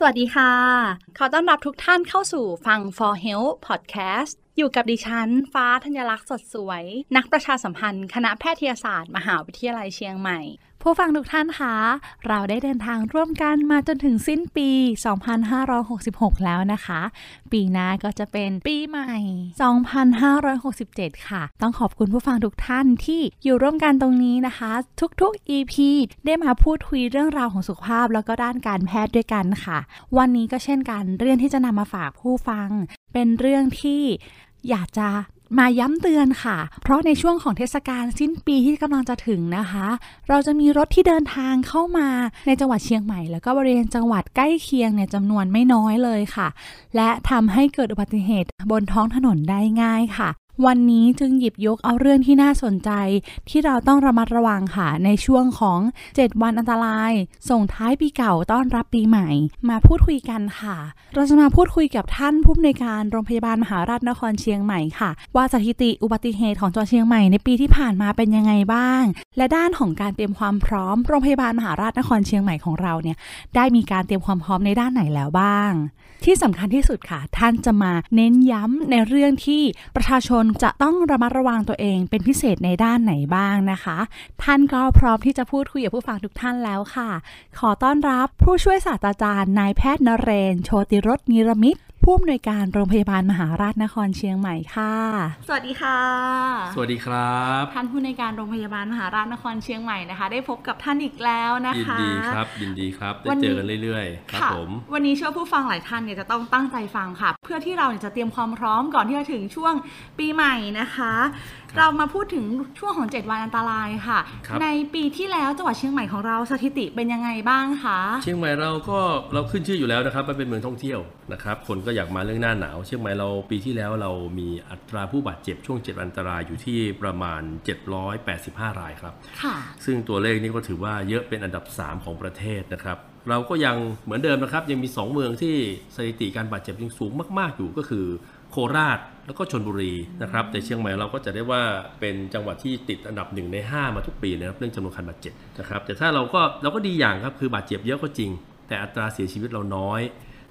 สวัสดีค่ะ ขอต้อนรับทุกท่านเข้าสู่ฟัง For Health Podcast อยู่กับดิฉัน ฟ้าธัญลักษณ์สดสวย นักประชาสัมพันธ์ คณะแพทยศาสตร์ มหาวิทยาลัยเชียงใหม่ ผู้ฟังทุกท่านคะ เราได้เดินทางร่วมกันมาจนถึงสิ้นปี 2566 แล้วนะคะ ปีหน้าก็จะเป็นปีใหม่ 2567 ค่ะ ต้องขอบคุณผู้ฟังทุกท่านที่อยู่ร่วมกันตรงนี้นะคะ ทุกๆ EP ได้มาพูดคุยเรื่องราวของสุขภาพ แล้วก็ด้านการแพทย์ด้วยกันค่ะ วันนี้ก็เช่นกันเรื่องที่จะนำมาฝากผู้ฟัง เป็นเรื่องที่อยากจะ มาย้ำเตือนค่ะ เพราะในช่วงของเทศกาลสิ้นปีที่กำลังจะถึงนะคะ เราจะมีรถที่เดินทางเข้ามาในจังหวัดเชียงใหม่ แล้วก็บริเวณจังหวัดใกล้เคียงเนี่ยจำนวนไม่น้อยเลยค่ะ และทำให้เกิดอุบัติเหตุบนท้องถนนได้ง่ายค่ะ วันนี้จึงหยิบยกเอาเรื่องที่น่าสนใจ ที่เราต้องระมัดระวังค่ะในช่วงของ 7 วันอันตราย ส่งท้ายปีเก่าต้อนรับปีใหม่ มาพูดคุยกันค่ะ เราจะมาพูดคุยกับท่านผู้อำนวยการโรงพยาบาลมหาราชนครเชียงใหม่ค่ะ ว่าสถิติอุบัติเหตุของจังหวัดเชียงใหม่ในปีที่ผ่านมาเป็นยังไงบ้าง และด้านของการเตรียมความพร้อม โรงพยาบาลมหาราชนครเชียงใหม่ของเราเนี่ยได้มีการเตรียมความพร้อมในด้านไหนแล้วบ้าง ที่สำคัญที่สุดค่ะ ท่านจะมาเน้นย้ำในเรื่องที่ประชาชนจะต้องระมัดระวังตัวเองเป็นพิเศษในด้านไหนบ้างนะคะ ท่านก็พร้อมที่จะพูดคุยกับผู้ฟังทุกท่านแล้วค่ะ ขอต้อนรับผู้ช่วยศาสตราจารย์นายแพทย์นเรน โชติรสนิรมิตร ผู้อำนวยการโรงพยาบาลมหาราชนครเชียงใหม่ค่ะ สวัสดีค่ะ สวัสดีครับ ท่านผู้ในวยการโรงพยาบาลมหาราชนครเชียงใหม่นะคะ ได้พบกับท่านอีกแล้วนะยินคะดีครับ ยินดีครับ ได้วันนี้เจอกันเรื่อยๆ ครับค่ะผม วันนี้เชื่อผู้ฟังหลายท่านเนี่ยจะต้องตั้งใจฟังค่ะ เพื่อที่เราเนี่ยจะเตรียมความพร้อมก่อนที่จะถึงช่วงปีใหม่นะคะเรามาพูดถึงช่วงของ 7 วันอันตรายค่ะครับในปีที่แล้วจังหวัดเชียงใหม่ของเราสถิติเป็นยังไงบ้างคะเชียงใหม่เราก็เราขึ้นชื่ออยู่แล้วนะครับมันเป็นเมืองท่องเที่ยวนะครับคนก็อยากมาเรื่องหน้าหนาว เชียงใหม่เราปีที่แล้วเรามีอัตราผู้บาดเจ็บช่วง7วันอันตรายอยู่ที่ประมาณ 785 รายครับค่ะ ซึ่งตัวเลขนี้ก็ถือว่าเยอะเป็นอันดับ 3 ของประเทศนะครับเราก็ยังเหมือนเดิมนะครับยังมี 2 เมืองที่สถิติการบาดเจ็บยังสูงมาก ๆ อยู่ก็คือโคราช แล้วก็ชนบุรีนะครับแต่เชียงใหม่เราก็จะได้ว่าเป็นจังหวัดที่ติดอันดับหนึ่งใน 5 มาทุกปีนะครับเรื่องจำนวนการบาดเจ็บนะครับแต่ถ้าเราก็เราก็ดีอย่างครับคือบาดเจ็บเยอะก็จริง แต่อัตราเสียชีวิตเราน้อย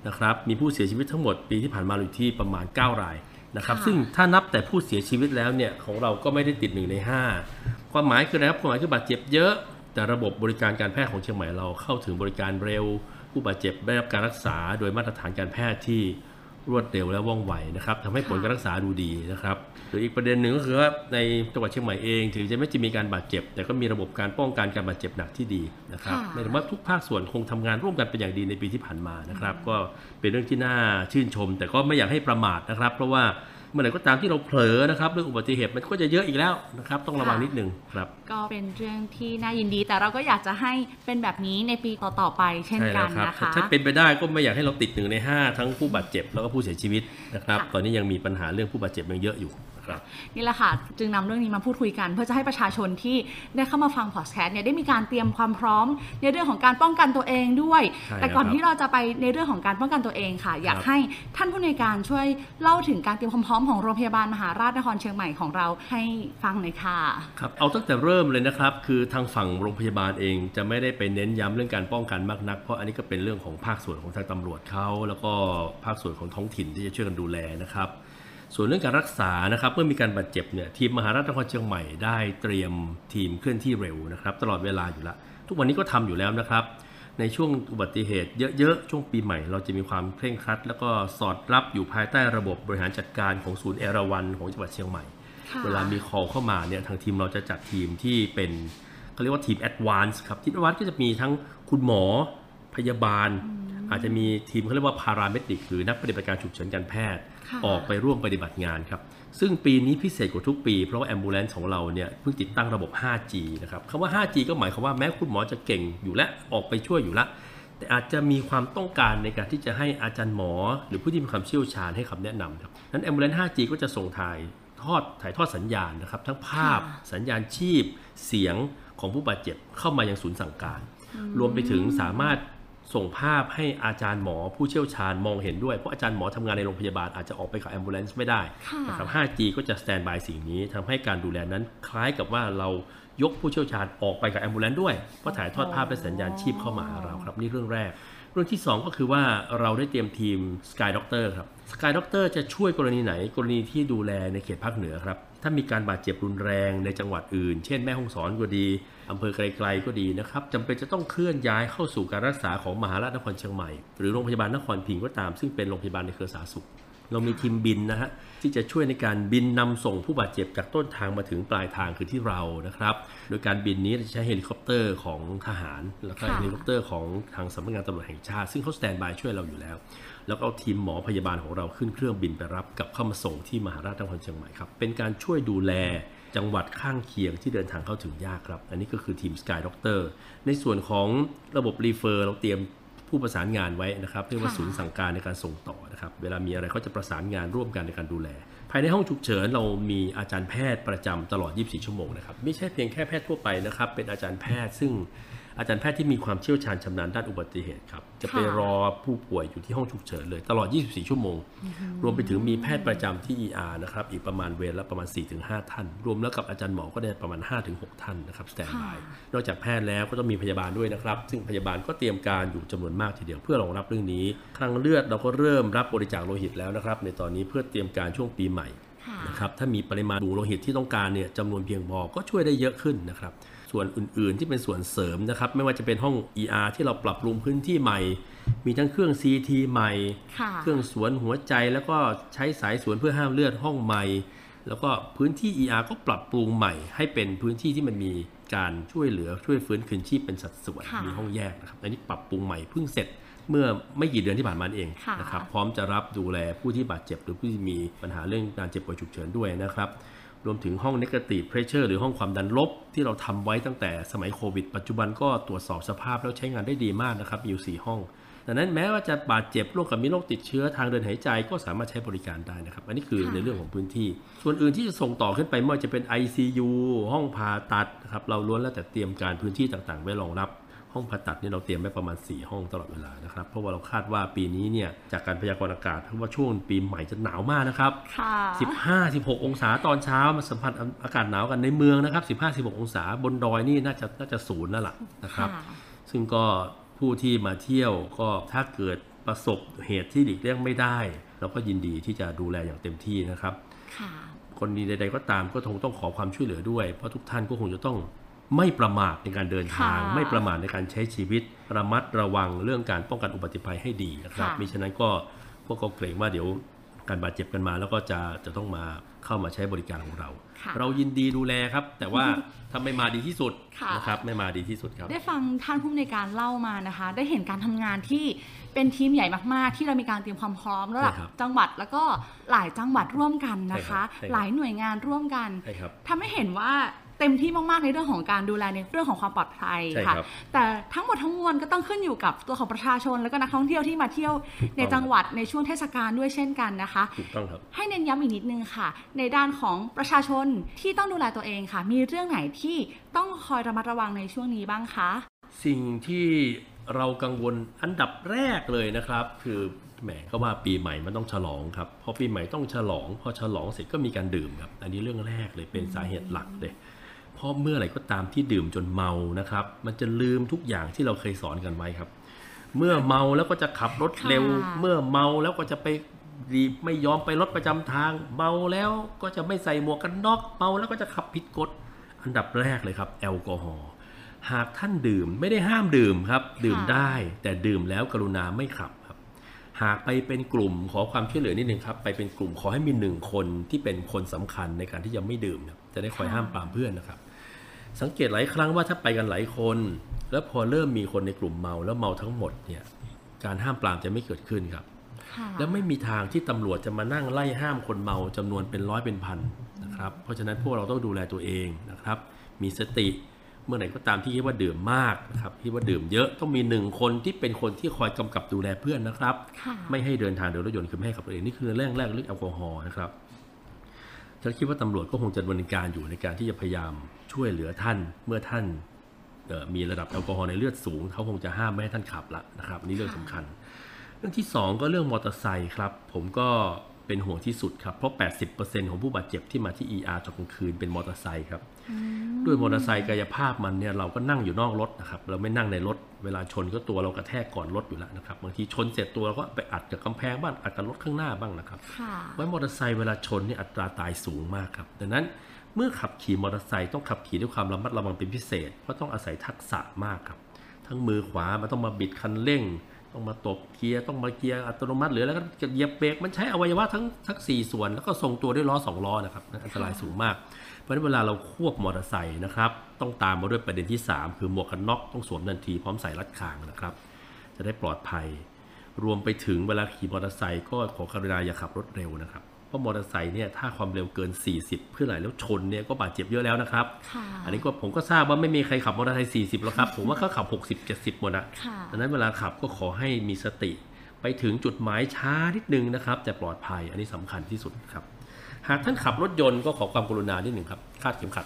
นะครับมีผู้เสียชีวิตทั้งหมดปีที่ผ่านมาอยู่ที่ประมาณ 9 รายนะครับค่ะซึ่งถ้านับแต่ผู้เสียชีวิตแล้วเนี่ยของเราก็ไม่ได้ติดหนึ่งในห้าความหมายคืออะไรครับความหมายคือบาดเจ็บเยอะ แต่ระบบบริการการแพทย์ของเชียงใหม่เราเข้าถึงบริการเร็ว ผู้บาดเจ็บได้รับการรักษาโดยมาตรฐานการแพทย์ที่ รวดเร็วและว่องไวนะครับทำให้ผลการรักษาดูดีนะครับหรืออีกประเด็นหนึ่งก็คือว่าในจังหวัดเชียงใหม่เอง ถึงจะไม่จะมีการบาดเจ็บ แต่ก็มีระบบการป้องกันการบาดเจ็บหนักที่ดีนะครับค่ะหมายถึงว่าทุกภาคส่วนคงทำงานร่วมกันเป็นอย่างดีในปีที่ผ่านมานะครับ ก็เป็นเรื่องที่น่าชื่นชม แต่ก็ไม่อยากให้ประมาทนะครับ เพราะว่า เมื่อไหร่ก็ตามที่เราเผลอนะครับเรื่องอุบัติเหตุมันก็จะเยอะอีกแล้วนะครับต้องระวังนิดนึงครับ ก็เป็นเรื่องที่น่ายินดีแต่เราก็อยากจะให้เป็นแบบนี้ในปีต่อๆไป เช่นใช่กัแล้นวครับนะคะถ้าเป็นไปได้ก็ไม่อยากให้เราติดหนึ่งใน 5 ทั้งผู้บาดเจ็บแล้วก็ผู้เสียชีวิตนะครับค่ะตอนนี้ยังมีปัญหาเรื่องผู้บาดเจ็บยังเยอะอยู่ นะครับนี่แหละค่ะจึงนำเรื่องนี้มาพูดคุยกัน เพื่อจะให้ประชาชนที่ได้เข้ามาฟังพอดแคสต์เนี่ยได้มีการเตรียมความพร้อม ในเรื่องของการป้องกันตัวเองด้วยใช่แต่ก่อนครับที่เราจะไปในเรื่องของการป้องกันตัวเองค่ะ อยากครับให้ท่านผู้ในวยการช่วยเล่าถึงการเตรียมความพร้อมของโรงพยาบาลมหาราชนครเชียงใหม่ของเราให้ฟังหน่อยค่ะครับเอาตั้งแต่เริ่มเลยนะครับ คือทางฝั่งโรงพยาบาลเองจะไม่ได้ไปเน้นย้ำเรื่องการป้องกันมากนัก เพราะอันนี้ก็เป็นเรื่องของภาคส่วนของทางตำรวจเขาแล้วก็ภาคส่วนของท้องถิ่นที่จะช่วยกันดูแลนะครับ ส่วนเรื่องการรักษานะครับเมื่อมีการบาดเจ็บเนี่ยทีมมหาราชนครเชียงใหม่ได้เตรียมทีมเคลื่อนที่เร็วนะครับ ตลอดเวลาอยู่ละทุกวันนี้ก็ทำอยู่แล้วนะครับ ในช่วงอุบัติเหตุเยอะๆ ช่วงปีใหม่เราจะมีความเคร่งครัด แล้วก็สอดรับอยู่ภายใต้ระบบบริหารจัดการของศูนย์เอราวันของจังหวัดเชียงใหม่ค่ะเวลามี call เข้ามาเนี่ยทางทีมเราจะจัดทีมที่เป็นเขาเรียกว่าทีม advance ครับทีม advance ก็จะมีทั้งคุณหมอพยาบาล อาจจะมีทีมเขาเรียกว่าพาราเมดิกหรือนักปฏิบัติการฉุกเฉินการแพทย์ค่ะออกไปร่วมปฏิบัติงานครับ ซึ่งปีนี้พิเศษกว่าทุกปี เพราะว่า ambulance ของเราเนี่ยเพิ่งติดตั้งระบบ 5G นะครับคำว่า 5G ก็หมายความว่าแม้คุณหมอจะเก่งอยู่แล้วออกไปช่วยอยู่แล้วแต่อาจจะมีความต้องการในการที่จะให้อาจารย์หมอ หรือผู้ที่มีความเชี่ยวชาญให้คำแนะนำครับนั้น Ambulance 5G ก็จะส่งถ่ายทอดถ่ายทอดสัญญาณนะครับทั้งภาพค่ะสัญญาณชีพ เสียงของผู้บาดเจ็บเข้ามายังศูนย์สั่งการ รวมไปถึงสามารถ ส่งภาพให้อาจารย์หมอผู้เชี่ยวชาญมองเห็นด้วย เพราะอาจารย์หมอทำงานในโรงพยาบาลอาจจะออกไปกับ ambulance ไม่ได้ค่ะนะครับ 5G ก็จะ stand by สิ่งนี้ทำให้การดูแลนั้นคล้ายกับว่าเรายกผู้เชี่ยวชาญออกไปกับ ambulance ด้วยเพราะถ่ายทอดภาพและสัญญาณชีพเข้ามาหาเราครับ นี่เรื่องแรก เรื่องที่ 2 ก็คือว่าเราได้เตรียมทีม Sky Doctor ครับ Sky Doctor จะช่วยกรณีไหนกรณีที่ดูแลในเขตภาคเหนือครับ ถ้ามีการบาดเจ็บรุนแรงในจังหวัดอื่น เช่นแม่ฮ่องสอนก็ดีอำเภอไกลๆก็ดีนะครับจำเป็นจะต้องเคลื่อนย้ายเข้าสู่การรักษาของมหาราชนครเชียงใหม่ หรือโรงพยาบาลนครพิงก็ตาม ซึ่งเป็นโรงพยาบาลในเครือสาธารณสุข เรามีทีมบินนะฮะที่จะช่วยในการบินนำส่งผู้บาดเจ็บจากต้นทางมาถึงปลายทางคือที่เรานะครับ โดยการบินนี้จะใช้เฮลิคอปเตอร์ของทหาร แล้วก็ค่ะเฮลิคอปเตอร์ของทางสำนักงานตำรวจแห่งชาติ ซึ่งเขา standby ช่วยเราอยู่แล้ว แล้วก็เอาทีมหมอพยาบาลของเราขึ้นเครื่องบินไปรับกลับเข้ามาส่งที่มหาราชนครเชียงใหม่ครับเป็นการช่วยดูแลจังหวัดข้างเคียงที่เดินทางเข้าถึงยากครับ อันนี้ก็คือทีม Sky Doctor ในส่วนของระบบรีเฟอร์เราเตรียม ผู้ประสานงานไว้นะครับเรียกว่าค่ะศูนย์สั่งการในการส่งต่อนะครับ เวลามีอะไรเขาจะประสานงานร่วมกันในการดูแล ภายในห้องฉุกเฉินเรามีอาจารย์แพทย์ประจำตลอด 24 ชั่วโมงนะครับ ไม่ใช่เพียงแค่แพทย์ทั่วไปนะครับ เป็นอาจารย์แพทย์ซึ่ง อาจารย์แพทย์ที่มีความเชี่ยวชาญชำนาญด้านอุบัติเหตุครับ จะไปค่ะรอผู้ป่วยอยู่ที่ห้องฉุกเฉินเลย ตลอด 24 ชั่วโมง รวมไปถึงมีแพทย์ประจำที่ ER นะครับ อีกประมาณเวรละประมาณ 4-5 ท่าน รวมแล้วกับอาจารย์หมอก็ได้ประมาณ 5-6 ท่านนะครับสแตนบาย นอกจากแพทย์แล้วก็ต้องมีพยาบาลด้วยนะครับ ซึ่งพยาบาลก็เตรียมการอยู่จำนวนมากทีเดียวเพื่อรองรับเรื่องนี้ ครั้งเลือดเราก็เริ่มรับบริจาคโลหิตแล้วนะครับ ในตอนนี้เพื่อเตรียมการช่วงปีใหม่ค่ะนะครับ ถ้ามีปริมาณดูโลหิตที่ต้องการเนี่ยจำนวนเพียงพอก็ช่วยได้เยอะขึ้นนะครับ ส่วนอื่นๆ ที่เป็นส่วนเสริมนะครับ ไม่ว่าจะเป็นห้อง ER ที่เราปรับปรุงพื้นที่ใหม่ มีทั้งเครื่อง CT ใหม่ค่ะเครื่องสวนหัวใจแล้วก็ใช้สายสวนเพื่อห้ามเลือดห้องใหม่ แล้วก็พื้นที่ ER ก็ปรับปรุงใหม่ ให้เป็นพื้นที่ที่มันมีการช่วยเหลือช่วยฟื้นคืนชีพเป็นสัดส่วนค่ะมีห้องแยกนะครับอันนี้ปรับปรุงใหม่เพิ่งเสร็จเมื่อไม่กี่เดือนที่ผ่านมาเองค่ะนะครับพร้อมจะรับดูแลผู้ที่บาดเจ็บหรือผู้ที่มีปัญหาเรื่องการเจ็บป่วยฉุกเฉินด้วยนะครับ รวมถึงห้อง negative pressure หรือห้องความดันลบ ที่เราทำไว้ตั้งแต่สมัยโควิด ปัจจุบันก็ตรวจสอบสภาพแล้วใช้งานได้ดีมากนะครับมีอยู่ 4 ห้องดังนั้นแม้ว่าจะบาดเจ็บโรคกับมีโรคติดเชื้อทางเดินหายใจก็สามารถใช้บริการได้นะครับ อันนี้คือค่ะในเรื่องของพื้นที่ ส่วนอื่นที่จะส่งต่อขึ้นไปไม่ว่าจะเป็น ICU ห้องผ่าตัดนะครับเราล้วนแล้วแต่เตรียมการพื้นที่ต่างๆ ไว้รองรับ ห้องผ่าตัดนี่เราเตรียมไว้ประมาณ 4 ห้องตลอดเวลานะครับ เพราะว่าเราคาดว่าปีนี้เนี่ยจากการพยากรณ์อากาศเพราะว่าช่วงปีใหม่จะหนาวมากนะครับค่ะ15 16 องศาตอนเช้ามาสัมผัสอากาศหนาวกันในเมืองนะครับ15 16 องศาบนดอยนี่น่าจะน่าจะศูนย์นั่นแหละนะครับค่ะซึ่งก็ผู้ที่มาเที่ยวก็ถ้าเกิดประสบเหตุที่หลีกเลี่ยงไม่ได้ เราก็ยินดีที่จะดูแลอย่างเต็มที่นะครับค่ะคนดีใดๆก็ตามก็คงต้องขอความช่วยเหลือด้วย เพราะทุกท่านก็คงจะต้อง ไม่ประมาทในการเดินทางค่ะไม่ประมาทในการใช้ชีวิต ระมัดระวังเรื่องการป้องกันอุบัติภัยให้ดีนะครับค่ะมิฉะนั้นก็พวกก็เกรงว่าเดี๋ยวการบาดเจ็บกันมาแล้วก็จะจะต้องมาเข้ามาใช้บริการของเราค่ะเรายินดีดูแลครับ แต่ว่าถ้าไม่มาดีที่สุดค่ะนะครับไม่มาดีที่สุดครับ ได้ฟังท่านผู้อำนวยการเล่ามานะคะ ได้เห็นการทำงานที่เป็นทีมใหญ่มากๆ ที่เรามีการเตรียมความพร้อมระดับใช่ครับจังหวัดแล้วก็หลายจังหวัดร่วมกันนะคะใช่ครับใช่ครับหลายหน่วยงานร่วมกันใช่ครับทำให้เห็นว่า เต็มที่มากๆในเรื่องของการดูแลในเรื่องของความปลอดภัยใช่ค่ะครับแต่ทั้งหมดทั้งมวลก็ต้องขึ้นอยู่กับตัวของประชาชน แล้วก็นักท่องเที่ยวที่มาเที่ยวถูกต้องในจังหวัดในช่วงเทศกาลด้วยเช่นกันนะคะถูกต้องครับให้เน้นย้ำอีกนิดนึงค่ะ ในด้านของประชาชนที่ต้องดูแลตัวเองค่ะ มีเรื่องไหนที่ต้องคอยระมัดระวังในช่วงนี้บ้างคะสิ่งที่เรากังวลอันดับแรกเลยนะครับ คือแหมก็ว่าปีใหม่มันต้องฉลองครับพอปีใหม่ต้องฉลอง พอฉลองเสร็จก็มีการดื่มครับ อันนี้เรื่องแรกเลยเป็นสาเหตุหลักเลย เพราะเมื่อไหร่ก็ตามที่ดื่มจนเมานะครับ มันจะลืมทุกอย่างที่เราเคยสอนกันไว้ครับ เมื่อเมาแล้วก็จะขับรถเร็วค่ะเมื่อเมาแล้วก็จะไปรีบไม่ยอมไปรถประจำทาง เมาแล้วก็จะไม่ใส่หมวกกันน็อกเมาแล้วก็จะขับผิดกฎอันดับแรกเลยครับ แอลกอฮอล์หากท่านดื่มไม่ได้ห้ามดื่มครับ ดื่มได้ แต่ดื่มแล้วกรุณาไม่ขับครับ หากไปเป็นกลุ่มขอความช่วยเหลือนิดนึงครับ ไปเป็นกลุ่มขอให้มีหนึ่งคนที่เป็นคนสำคัญในการที่จะไม่ดื่มนะจะได้คอยห้ามปรามเพื่อนนะครับ สังเกตหลายครั้งว่าถ้าไปกันหลายคน แล้วพอเริ่มมีคนในกลุ่มเมาแล้วเมาทั้งหมดเนี่ยการห้ามปรามจะไม่เกิดขึ้นครับค่ะแล้วไม่มีทางที่ตำรวจจะมานั่งไล่ห้ามคนเมาจำนวนเป็นร้อยเป็นพันนะครับ เพราะฉะนั้นพวกเราต้องดูแลตัวเองนะครับ มีสติเมื่อไหร่ก็ตามที่คิดว่าดื่มมากนะครับคิดว่าดื่มเยอะต้องมีหนึ่งคนที่เป็นคนที่คอยกำกับดูแลเพื่อนนะครับค่ะไม่ให้เดินทางโดยรถยนต์คือไม่ให้ขับรถเองนี่คือเรื่องแรกเรื่องแอลกอฮอล์นะครับ ฉันคิดว่าตำรวจก็คงจะดำเนินการอยู่ในการที่จะพยายามช่วยเหลือท่านเมื่อท่านมีระดับแอลกอฮอล์ในเลือดสูง เขาคงจะห้ามไม่ให้ท่านขับละนะครับนนี่เรื่องสำคัญ เรื่องที่สองก็เรื่องมอเตอร์ไซค์ครับ ผมก็ เป็นห่วงที่สุดครับ เพราะ 80%ของผู้บาดเจ็บที่มาที่ ER ตอนกลางคืนเป็นมอเตอร์ไซค์ครับ ด้วยมอเตอร์ไซค์กายภาพมันเนี่ยเราก็นั่งอยู่นอกรถนะครับ เราไม่นั่งในรถ เวลาชนก็ตัวเรากระแทกก่อนรถอยู่แล้วนะครับ บางทีชนเสร็จตัวเราก็ไปอัดกับกำแพงบ้างอัดกับรถข้างหน้าบ้างนะครับค่ะไว้มอเตอร์ไซค์เวลาชนนี่อัตราตายสูงมากครับ ดังนั้นเมื่อขับขี่มอเตอร์ไซค์ต้องขับขี่ด้วยความระมัดระวังเป็นพิเศษ เพราะต้องอาศัยทักษะมากครับ ทั้งมือขวามันต้องมาบิดคันเร่ง ต้องมาตบเกียร์ต้องมาเกียร์อัตโนมัติหรือแล้วก็เหยียบเบรกมันใช้อวัยวะทั้งทั้งสี่ส่วน แล้วก็ทรงตัวด้วยล้อสองล้อนะครับอันตรายสูงมาก เพราะฉะนั้นเวลาเราควบมอเตอร์ไซค์นะครับต้องตามมาด้วยประเด็นที่ 3 คือหมวกกันน็อกต้องสวมทันทีพร้อมใส่รัดคางนะครับ จะได้ปลอดภัย รวมไปถึงเวลาขี่มอเตอร์ไซค์ก็ขอกรุณาอย่าขับรถเร็วนะครับ เพราะมอเตอร์ไซค์เนี่ยถ้าความเร็วเกิน 40 เพื่อไหลแล้วชนเนี่ยก็บาดเจ็บเยอะแล้วนะครับค่ะอันนี้ก็ผมก็ทราบว่าไม่มีใครขับมอเตอร์ไซค์40หรอกครับ ผมว่าเขาขับ 60 70หมดอะค่ะดังนั้นเวลาขับก็ขอให้มีสติ ไปถึงจุดหมายช้านิดนึงนะครับ แต่ปลอดภัยอันนี้สำคัญที่สุดครับ หากท่านขับรถยนต์ก็ขอความกรุณานิดหนึ่งครับคาดเข็มขัด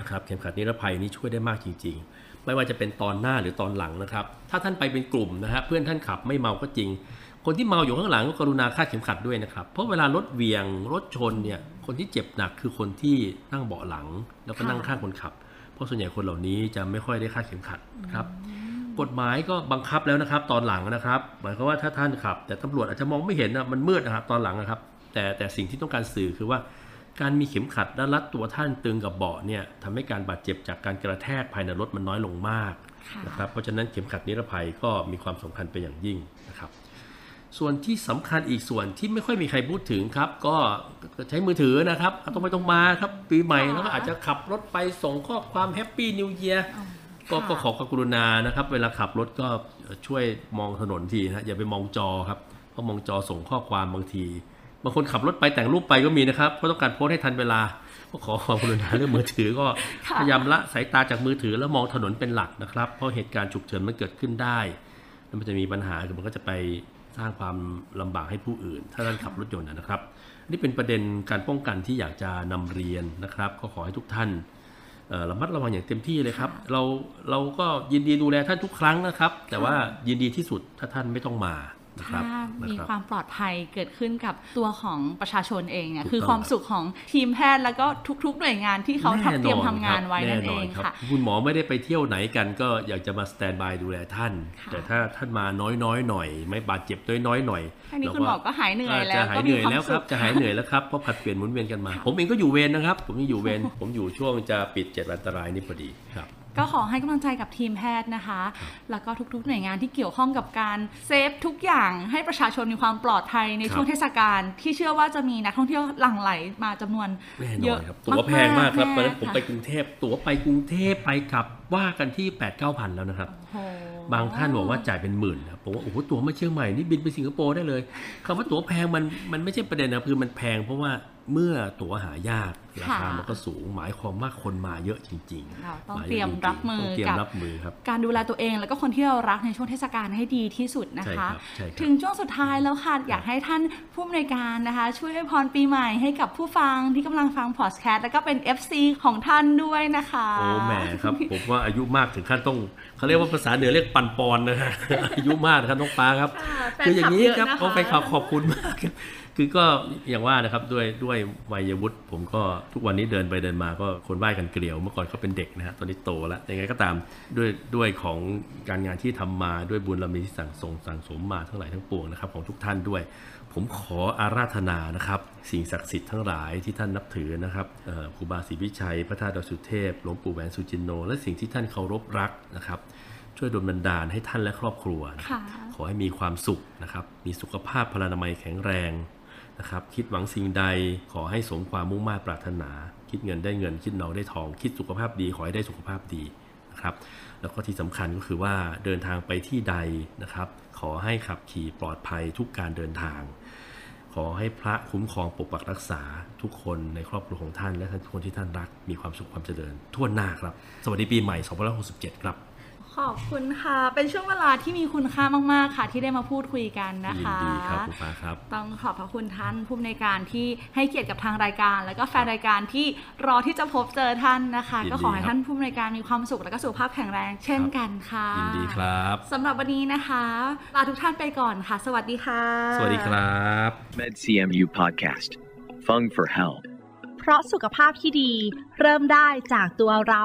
นะครับเข็มขัดนิรภัยนี่ช่วยได้มากจริง ๆ ไม่ว่าจะเป็นตอนหน้าหรือตอนหลังนะครับ ถ้าท่านไปเป็นกลุ่มนะฮะเพื่อนท่านขับไม่เมาก็จริง คนที่เมาอยู่ข้างหลังก็กรุณาคาดเข็มขัดด้วยนะครับ เพราะเวลารถเวียงรถชนเนี่ยคนที่เจ็บหนักคือคนที่นั่งเบาะหลัง แล้วก็นั่งข้างคนขับ เพราะส่วนใหญ่คนเหล่านี้จะไม่ค่อยได้คาดเข็มขัดครับกฎหมายก็บังคับแล้วนะครับ ตอนหลังนะครับ หมายความว่าถ้าท่านขับ แต่ตำรวจอาจจะมองไม่เห็นนะมันมืดนะครับตอนหลังนะครับ แต่แต่สิ่งที่ต้องการสื่อคือว่า การมีเข็มขัดและรัดตัวท่านตึงกับเบาะเนี่ยทำให้การบาดเจ็บจากการกระแทกภายในรถมันน้อยลงมากนะครับเพราะฉะนั้นเข็มขัดนิรภัยก็มีความสำคัญเป็นอย่างยิ่งนะครับ ส่วนที่สำคัญอีกส่วนที่ไม่ค่อยมีใครพูดถึงครับ ก็ก็ใช้มือถือนะครับเอาต้องไปต้องมาครับ ปีใหม่ค่ะแล้วก็อาจจะขับรถไปส่งข้อความแฮปปี้นิวเ a r อ๋อก็ค่ะก็ขอความกรุณานะครับ เวลาขับรถก็ช่วยมองถนนทีนะอย่าไปมองจอครับเพราะมองจอส่งข้อความบางทีบางคนขับรถไปแต่งรูปไปก็มีนะครับเพราะต้องการโพสต์ให้ทันเวลาก็ขอความกรุณาเรื่องมือถือก็ค่ะพยายามละสายตาจากมือถือแล้วมองถนนเป็นหลักนะครับ เพราะเหตุการณ์ฉุกเฉินมันเกิดขึ้นได้แล้วมันจะมีปัญหาคือมันก็จะไป สร้างความลำบากให้ผู้อื่น ถ้าท่านขับรถยนต์นะครับ นี่เป็นประเด็นการป้องกันที่อยากจะนำเรียนนะครับ ก็ขอให้ทุกท่านระมัดระวังอย่างเต็มที่เลยครับ เราเราก็ยินดีดูแลท่านทุกครั้งนะครับ แต่ว่ายินดีที่สุดถ้าท่านไม่ต้องมา ถ้านะมีครับความปลอดภัยเกิดขึ้นกับตัวของประชาชนเองเนี่ยถูกคือต้องความสุขของทีมแพทย์แล้วก็ทุก ๆ หน่วยงานที่เขาทำเตรียมทำงานไว้นั่นเองแรับค่ะคุณหมอไม่ได้ไปเที่ยวไหนกันก็อยากจะมาสแตนบายดูแลท่านค่ะแต่ถ้าท่านมาน้อยๆหน่อย ไม่บาดเจ็บน้อยๆหน่อยแค่นี้คุณหมอก็หายเหนื่อยแล้วจะหายก็เหมีนื่อยความแล้วคสุรับขจะหายเหนื่อยแล้วครับเพราะผัดเปลี่ยนหมุนเวียนกันมา ผมเองก็อยู่เวรนะครับ ผมยังอยู่เวรผมอยู่ช่วงจะปิดเจ็ดวันอันตรายนี่พอดีครับ ก็ขอให้กำลังใจกับทีมแพทย์นะคะ แล้วก็ทุกๆ หน่วยงานที่เกี่ยวข้องกับการเซฟทุกอย่างให้ประชาชนมีความปลอดภัยในช่วงเทศกาลที่เชื่อว่าจะมีนักท่องเที่ยวหลั่งไหลมาจำนวนเยอะครับตั๋วแพงมากครับตอนนั้นผมไปกรุงเทพตั๋วไปกรุงเทพไปกลับ ว่ากันที่8ปดเก้าพันแล้วนะครับโอ้โหบางท่านบอกว่าจ่ายเป็นหมื่นครับผมว่าโอ้โหตั๋วมาเชียงใหม่นี่บินไปสิงคโปร์ได้เลยคำว่าตั๋วแพงมันมันไม่ใช่ประเด็นนะคือมันแพงเพราะว่าเมื่อตั๋วหายากราคามันก็สูงหมายความว่าคนมาเยอะจริงเราต้องาเตรียมอะจงๆรับมือต้องเตรียมกับรับมือครับการดูแลตัวเองแล้วก็คนที่เรารักในช่วงเทศกาลให้ดีที่สุดนะใช่คะครับใช่ครับถึงช่วงสุดท้ายแล้วค่ะอยากให้ท่านผู้อำนวยการนะคะ ช่วยให้พรปีใหม่ให้กับผู้ฟังที่กำลังฟังพอดแคสต์แล้วก็เป็น FC ของท่านด้วยนะคะโอ้แหมครับผมว่าอายุมากถึงขั้นต้องเขาเรียกว่าภาษาเหนือเรียกปันปอนนะฮะอายุมากนะครับน้องปาครับค่ะแฟนคืออย่างนี้คลับเยอะครับนะคะก็ไปขอขอบคุณมากครับคือก็อย่างว่านะครับด้วยด้วยวัยวุฒิผมก็ทุกวันนี้เดินไปเดินมาก็คนไหว้กันเกลียว เมื่อก่อนเขาเป็นเด็กนะฮะตอนนี้โตแล้วยังไงก็ตามด้วยด้วยของการงานที่ทำมาด้วยบุญเรามีที่สั่งสมสั่งสมมาทั้งหลายทั้งปวงนะครับของทุกท่านด้วย ผมขออาราธนานะครับ สิ่งศักดิ์สิทธิ์ทั้งหลายที่ท่านนับถือนะครับเอ่อครูบาศรีวิชัย พระธาตุดอยสุเทพหลวงปู่แหวนสุจินโน และสิ่งที่ท่านเคารพรักนะครับ ช่วยดลบันดาลให้ท่านและครอบครัวนะค่ะขอให้มีความสุขนะครับ มีสุขภาพพลานามัยแข็งแรงนะครับ คิดหวังสิ่งใดขอให้สมความมุ่งมา่ปรารถนา คิดเงินได้เงิน คิดทองได้ทอง คิดสุขภาพดีขอให้ได้สุขภาพดี นะครับแล้วก็ที่สำคัญก็คือว่าเดินทางไปที่ใดนะครับ ขอให้ขับขี่ปลอดภัยทุกการเดินทาง ขอให้พระคุ้มครองปกปักรักษาทุกคนในครอบครัวของท่านและทุกคนที่ท่านรักมีความสุขความเจริญทั่วหน้าครับ สวัสดีปีใหม่ 2567 ครับ ขอบคุณค่ะ เป็นช่วงเวลาที่มีคุณค่ามาก ๆ ค่ะ ที่ได้มาพูดคุยกันนะยินคะดีครับคุณฟ้าครับ ต้องขอบพระคุณท่านผู้อำนวยการที่ให้เกียรติกับทางรายการ แล้วก็แฟนรายการที่รอที่จะพบเจอท่านนะคะยินดีก็ขอให้ครับท่านผู้อำนวยการมีความสุขและก็สุขภาพแข็งแรง เช่นกันค่ะยินดีครับสำหรับวันนี้นะคะลาทุกท่านไปก่อนค่ะ สวัสดีค่ะ สวัสดีครับ MedCMU Podcast. Fung for Health. เพราะสุขภาพที่ดี เริ่มได้จากตัวเรา